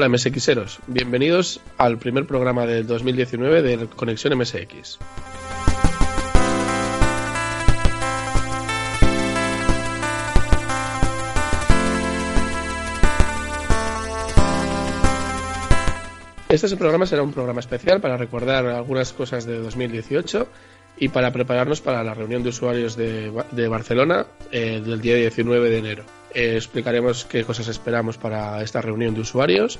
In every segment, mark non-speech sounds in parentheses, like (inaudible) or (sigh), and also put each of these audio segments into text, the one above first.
Hola MSXeros, bienvenidos al primer programa del 2019 de Conexión MSX. Este programa será un programa especial para recordar algunas cosas de 2018 y para prepararnos para la reunión de usuarios de, Barcelona eh, del día 19 de enero. Eh, explicaremos qué cosas esperamos para esta reunión de usuarios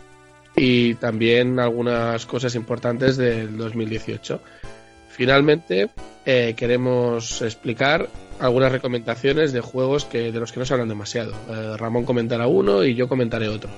y también algunas cosas importantes del 2018. Finalmente, eh, queremos explicar algunas recomendaciones de juegos que, de los que no se hablan demasiado. Ramón comentará uno y yo comentaré otro.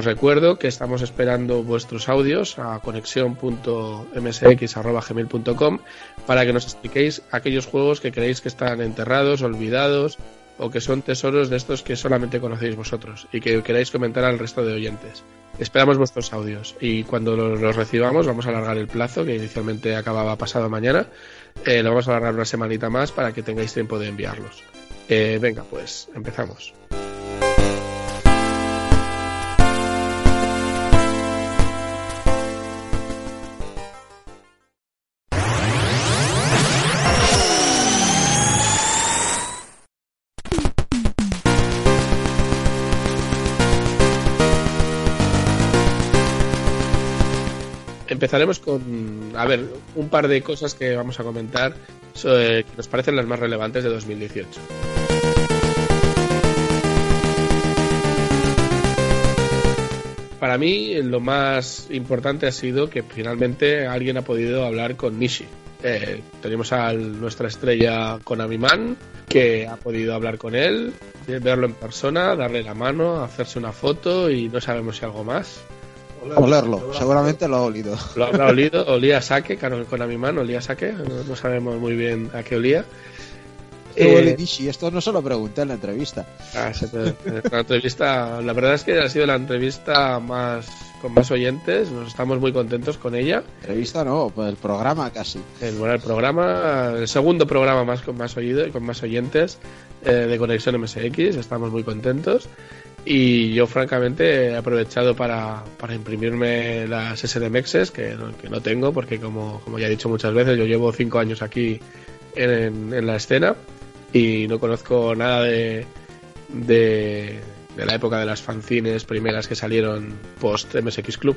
Os recuerdo que estamos esperando vuestros audios a conexión.msx.gmail.com para que nos expliquéis aquellos juegos que creéis que están enterrados, olvidados o que son tesoros de estos que solamente conocéis vosotros y que queráis comentar al resto de oyentes. Esperamos vuestros audios y cuando los recibamos vamos a alargar el plazo que inicialmente acababa pasado mañana. Eh, lo vamos a alargar una semanita más para que tengáis tiempo de enviarlos. Eh, venga, pues empezamos. Empezaremos con, a ver, un par de cosas que vamos a comentar que nos parecen las más relevantes de 2018. Para mí lo más importante ha sido que finalmente alguien ha podido hablar con Nishi. Eh, tenemos a nuestra estrella Konami Man, que ha podido hablar con él, verlo en persona, darle la mano, hacerse una foto y no sabemos si algo más. Olerlo, seguramente lo ha olido. Lo ha olido, olía a saque, con a mi mano, olía a saque, no, sabemos muy bien a qué olía. Eh, esto no se lo pregunté en la entrevista. Ah, la entrevista, la verdad es que ha sido la entrevista más con más oyentes, nos estamos muy contentos con ella. Entrevista no, pues el programa casi. El, bueno, el programa, el segundo programa más con más oído y con más oyentes eh, de Conexión MSX, estamos muy contentos. Y yo, francamente, he aprovechado para, para imprimirme las SDMXs, que no, que no tengo, porque como, como ya he dicho muchas veces, yo llevo cinco años aquí en, en la escena y no conozco nada de, de, de, la época de las fanzines primeras que salieron post MSX Club.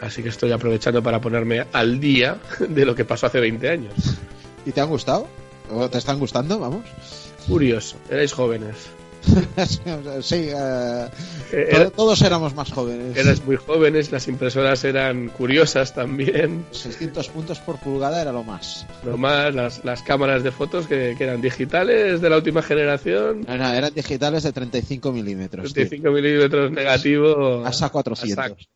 Así que estoy aprovechando para ponerme al día (laughs) de lo que pasó hace 20 años. ¿Y te han gustado? ¿O te están gustando? Vamos. Curioso, erais jóvenes. (laughs) sí, eh, todos éramos más jóvenes. Eras muy jóvenes, las impresoras eran curiosas también. 600 puntos por pulgada era lo más. Lo más, las, cámaras de fotos que, eran digitales de la última generación. No, eran digitales de 35 milímetros. 35 milímetros negativo. Hasta 400.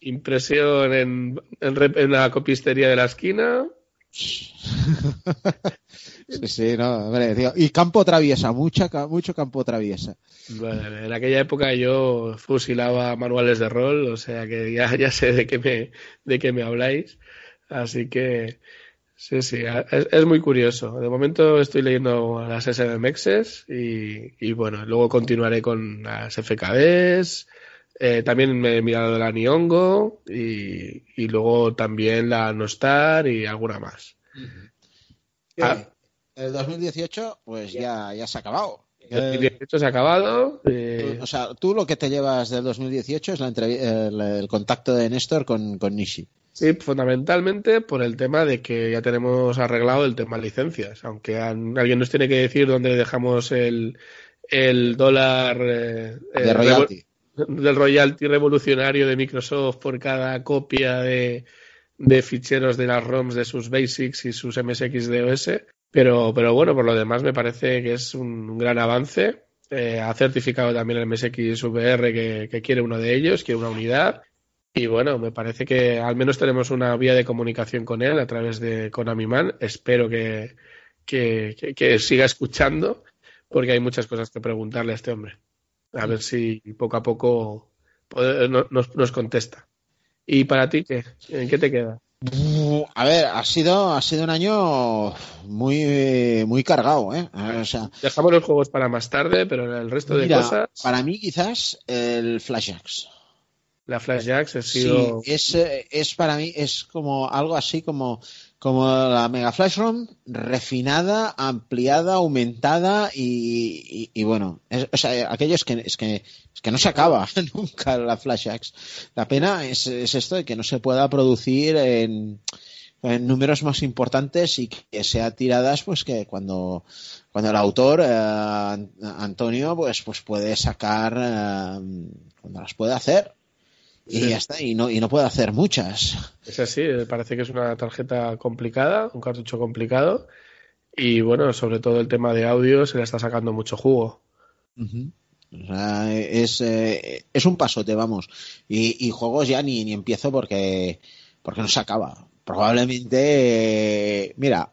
Impresión en, en la copistería de la esquina. (laughs) Sí, sí, no, Y campo traviesa, mucha, mucho campo traviesa. Bueno, en aquella época yo fusilaba manuales de rol, o sea que ya, ya sé de qué me, de qué me habláis. Así que, sí, sí, es, muy curioso. De momento estoy leyendo las SMXs y, y bueno, luego continuaré con las FKDs. Eh, también me he mirado la Niongo y, y luego también la Nostar y alguna más. ah, el 2018 pues ya, ya se ha acabado. El 2018 se ha acabado. Eh, o sea, tú lo que te llevas del 2018 es el, contacto de Néstor con, con, Nishi. Sí, fundamentalmente por el tema de que ya tenemos arreglado el tema licencias. Aunque alguien nos tiene que decir dónde dejamos el, el dólar eh, de royalty. del royalty revolucionario de Microsoft por cada copia de, de ficheros de las ROMs de sus Basics y sus MSX DOS. Pero, pero bueno, por lo demás me parece que es un, gran avance. Eh, ha certificado también el MSX VR que, quiere uno de ellos, quiere una unidad. Y bueno, me parece que al menos tenemos una vía de comunicación con él a través de Konami Man. Espero que, que, siga escuchando, porque hay muchas cosas que preguntarle a este hombre. A ver si poco a poco nos, nos contesta. ¿Y para ti qué? ¿En qué te queda? A ver, ha sido, ha sido un año muy, muy cargado, ¿eh? O sea, Dejamos los juegos para más tarde, pero el resto de cosas. para mí quizás el Flash Axe. La Flash Jacks ha Sí, sido. es, eh, es para mí, es como algo así como, como la Mega Flash ROM refinada, ampliada, aumentada y, y- bueno, es- o sea, aquello es que, es que, es que no se acaba (laughs) nunca la Flash Axe. La pena es, es esto de que no se pueda producir en, en números más importantes y que sea tiradas pues que cuando cuando el autor eh, An- Antonio pues pues puede sacar eh, cuando las puede hacer y Sí. ya está y no y no puede hacer muchas Es así, parece que es una tarjeta complicada, un cartucho complicado. Y bueno, sobre todo el tema de audio se le está sacando mucho jugo. O sea, es, eh, es un pasote, vamos. Y, y juegos ya ni, ni empiezo porque, porque no se acaba. Probablemente, eh, mira,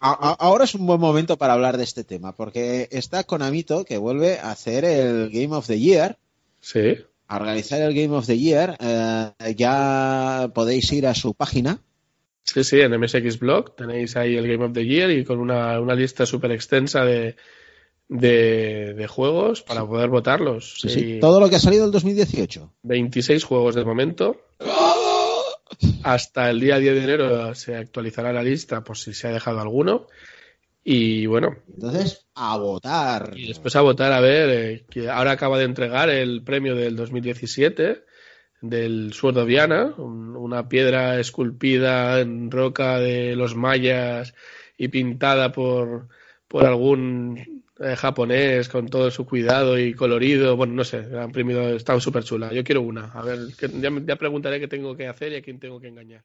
a- a- ahora es un buen momento para hablar de este tema, porque está Konamito que vuelve a hacer el Game of the Year, Sí, a organizar el Game of the Year. Eh, ya podéis ir a su página. sí, sí, en MSX Blog tenéis ahí el Game of the Year y con una, una lista súper extensa de, de, de juegos para poder votarlos. Sí, sí, Todo lo que ha salido el 2018. 26 juegos de momento. Hasta el día 10 de enero se actualizará la lista por si se ha dejado alguno. Y bueno, Entonces, a votar. y después a votar a ver, eh, que ahora acaba de entregar el premio del 2017 del Sword of Diana, un- una piedra esculpida en roca de los mayas y pintada por, por algún eh, japonés con todo su cuidado y colorido. Bueno, no sé, la han imprimido, está súper chula. Yo quiero una. A ver, que- ya, ya preguntaré qué tengo que hacer y a quién tengo que engañar.